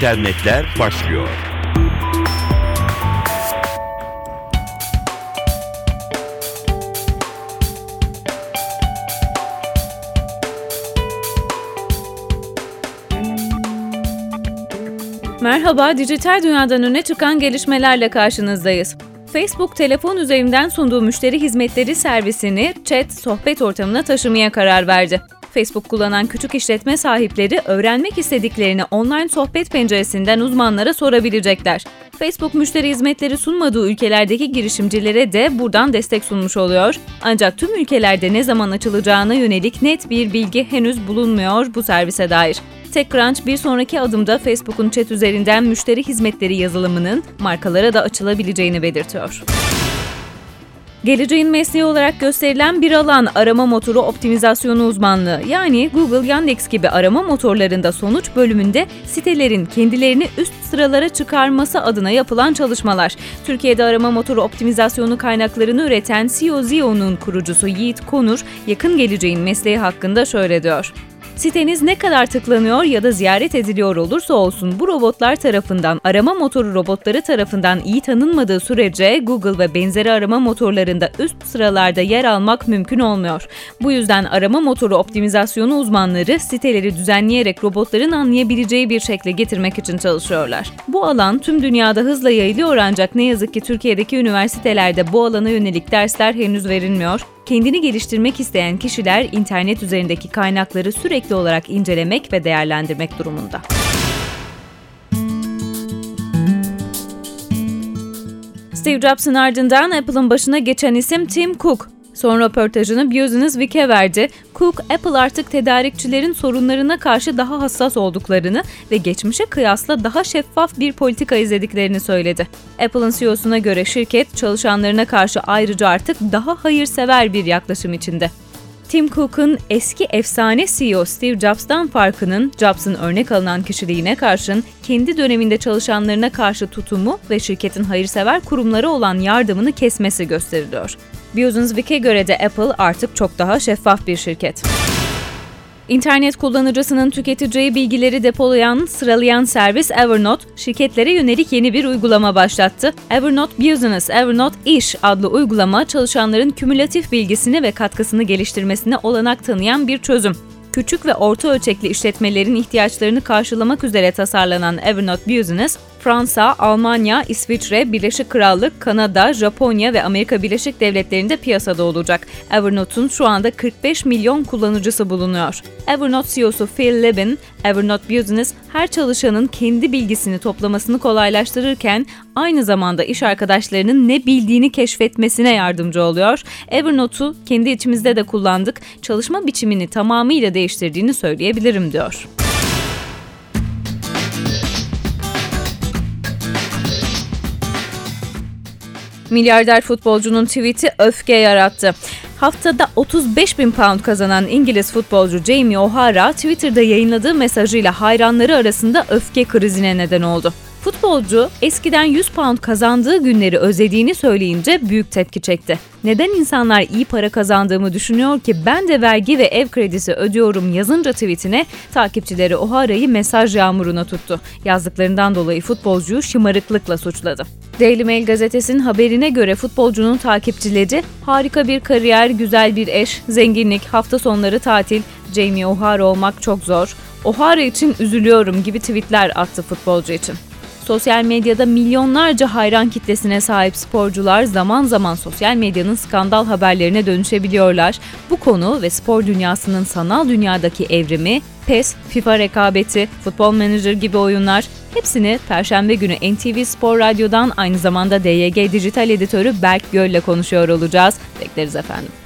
internetler başlıyor. Merhaba, dijital dünyadan öne çıkan gelişmelerle karşınızdayız. Facebook telefon üzerinden sunduğu müşteri hizmetleri servisini chat sohbet ortamına taşımaya karar verdi. Facebook kullanan küçük işletme sahipleri öğrenmek istediklerini online sohbet penceresinden uzmanlara sorabilecekler. Facebook müşteri hizmetleri sunmadığı ülkelerdeki girişimcilere de buradan destek sunmuş oluyor. Ancak tüm ülkelerde ne zaman açılacağına yönelik net bir bilgi henüz bulunmuyor bu servise dair. TechCrunch bir sonraki adımda Facebook'un chat üzerinden müşteri hizmetleri yazılımının markalara da açılabileceğini belirtiyor. Geleceğin mesleği olarak gösterilen bir alan arama motoru optimizasyonu uzmanlığı. Yani Google, Yandex gibi arama motorlarında sonuç bölümünde sitelerin kendilerini üst sıralara çıkarması adına yapılan çalışmalar. Türkiye'de arama motoru optimizasyonu kaynaklarını üreten CEO Zio'nun kurucusu Yiğit Konur, yakın geleceğin mesleği hakkında şöyle diyor. Siteniz ne kadar tıklanıyor ya da ziyaret ediliyor olursa olsun bu robotlar tarafından arama motoru robotları tarafından iyi tanınmadığı sürece Google ve benzeri arama motorlarında üst sıralarda yer almak mümkün olmuyor. Bu yüzden arama motoru optimizasyonu uzmanları siteleri düzenleyerek robotların anlayabileceği bir şekle getirmek için çalışıyorlar. Bu alan tüm dünyada hızla yayılıyor ancak ne yazık ki Türkiye'deki üniversitelerde bu alana yönelik dersler henüz verilmiyor kendini geliştirmek isteyen kişiler internet üzerindeki kaynakları sürekli olarak incelemek ve değerlendirmek durumunda. Steve Jobs'ın ardından Apple'ın başına geçen isim Tim Cook. Son röportajını Business Week'e verdi. Cook, Apple artık tedarikçilerin sorunlarına karşı daha hassas olduklarını ve geçmişe kıyasla daha şeffaf bir politika izlediklerini söyledi. Apple'ın CEO'suna göre şirket çalışanlarına karşı ayrıca artık daha hayırsever bir yaklaşım içinde. Tim Cook'un eski efsane CEO Steve Jobs'tan farkının Jobs'ın örnek alınan kişiliğine karşın kendi döneminde çalışanlarına karşı tutumu ve şirketin hayırsever kurumları olan yardımını kesmesi gösteriliyor. Business Week'e göre de Apple artık çok daha şeffaf bir şirket. İnternet kullanıcısının tüketeceği bilgileri depolayan, sıralayan servis Evernote, şirketlere yönelik yeni bir uygulama başlattı. Evernote Business, Evernote İş adlı uygulama çalışanların kümülatif bilgisini ve katkısını geliştirmesine olanak tanıyan bir çözüm küçük ve orta ölçekli işletmelerin ihtiyaçlarını karşılamak üzere tasarlanan Evernote Business, Fransa, Almanya, İsviçre, Birleşik Krallık, Kanada, Japonya ve Amerika Birleşik Devletleri'nde piyasada olacak. Evernote'un şu anda 45 milyon kullanıcısı bulunuyor. Evernote CEO'su Phil Libin, Evernote Business her çalışanın kendi bilgisini toplamasını kolaylaştırırken aynı zamanda iş arkadaşlarının ne bildiğini keşfetmesine yardımcı oluyor. Evernote'u kendi içimizde de kullandık, çalışma biçimini tamamıyla değiştirdiğini söyleyebilirim diyor. Milyarder futbolcunun tweet'i öfke yarattı. Haftada 35 bin pound kazanan İngiliz futbolcu Jamie O'Hara Twitter'da yayınladığı mesajıyla hayranları arasında öfke krizine neden oldu. Futbolcu eskiden 100 pound kazandığı günleri özlediğini söyleyince büyük tepki çekti. Neden insanlar iyi para kazandığımı düşünüyor ki ben de vergi ve ev kredisi ödüyorum yazınca tweetine takipçileri O'Hara'yı mesaj yağmuruna tuttu. Yazdıklarından dolayı futbolcuyu şımarıklıkla suçladı. Daily Mail gazetesinin haberine göre futbolcunun takipçileri harika bir kariyer, güzel bir eş, zenginlik, hafta sonları tatil, Jamie O'Hara olmak çok zor, O'Hara için üzülüyorum gibi tweetler attı futbolcu için. Sosyal medyada milyonlarca hayran kitlesine sahip sporcular zaman zaman sosyal medyanın skandal haberlerine dönüşebiliyorlar. Bu konu ve spor dünyasının sanal dünyadaki evrimi, PES, FIFA rekabeti, Futbol Manager gibi oyunlar hepsini Perşembe günü NTV Spor Radyo'dan aynı zamanda DYG Dijital Editörü Berk Göl ile konuşuyor olacağız. Bekleriz efendim.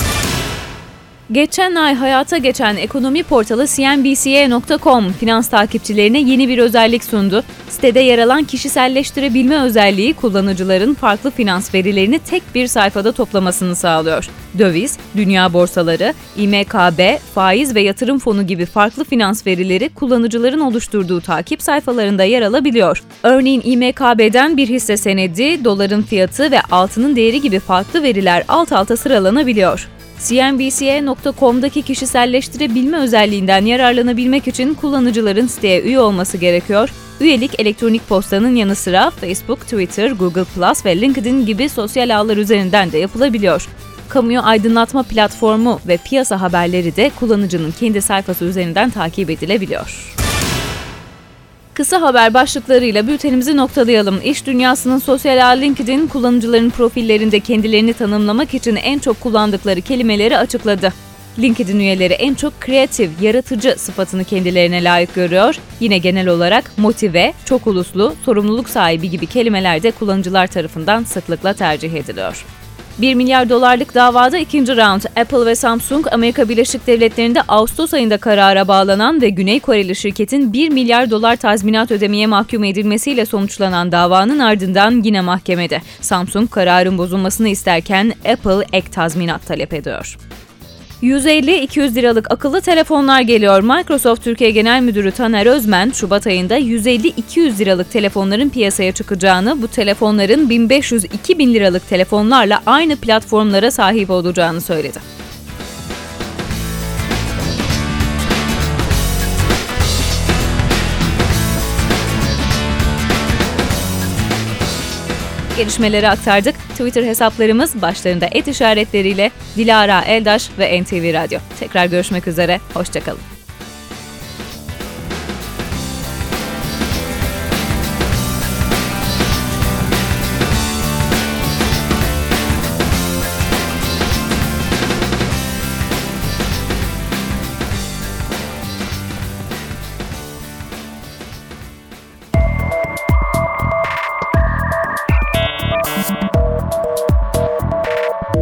Geçen ay hayata geçen ekonomi portalı cnbca.com finans takipçilerine yeni bir özellik sundu. Sitede yer alan kişiselleştirebilme özelliği kullanıcıların farklı finans verilerini tek bir sayfada toplamasını sağlıyor. Döviz, dünya borsaları, İMKB, faiz ve yatırım fonu gibi farklı finans verileri kullanıcıların oluşturduğu takip sayfalarında yer alabiliyor. Örneğin İMKB'den bir hisse senedi, doların fiyatı ve altının değeri gibi farklı veriler alt alta sıralanabiliyor. CNBC'ye.com'daki kişiselleştirebilme özelliğinden yararlanabilmek için kullanıcıların siteye üye olması gerekiyor. Üyelik elektronik postanın yanı sıra Facebook, Twitter, Google Plus ve LinkedIn gibi sosyal ağlar üzerinden de yapılabiliyor. Kamuyu aydınlatma platformu ve piyasa haberleri de kullanıcının kendi sayfası üzerinden takip edilebiliyor. Kısa haber başlıklarıyla bültenimizi noktalayalım. İş dünyasının sosyal ağ LinkedIn kullanıcıların profillerinde kendilerini tanımlamak için en çok kullandıkları kelimeleri açıkladı. LinkedIn üyeleri en çok kreatif, yaratıcı sıfatını kendilerine layık görüyor. Yine genel olarak motive, çok uluslu, sorumluluk sahibi gibi kelimeler de kullanıcılar tarafından sıklıkla tercih ediliyor. 1 milyar dolarlık davada ikinci round Apple ve Samsung Amerika Birleşik Devletleri'nde Ağustos ayında karara bağlanan ve Güney Koreli şirketin 1 milyar dolar tazminat ödemeye mahkum edilmesiyle sonuçlanan davanın ardından yine mahkemede. Samsung kararın bozulmasını isterken Apple ek tazminat talep ediyor. 150-200 liralık akıllı telefonlar geliyor. Microsoft Türkiye Genel Müdürü Taner Özmen, Şubat ayında 150-200 liralık telefonların piyasaya çıkacağını, bu telefonların 1500-2000 liralık telefonlarla aynı platformlara sahip olacağını söyledi. Gelişmeleri aktardık. Twitter hesaplarımız başlarında et işaretleriyle Dilara Eldaş ve NTV Radyo. Tekrar görüşmek üzere, hoşçakalın.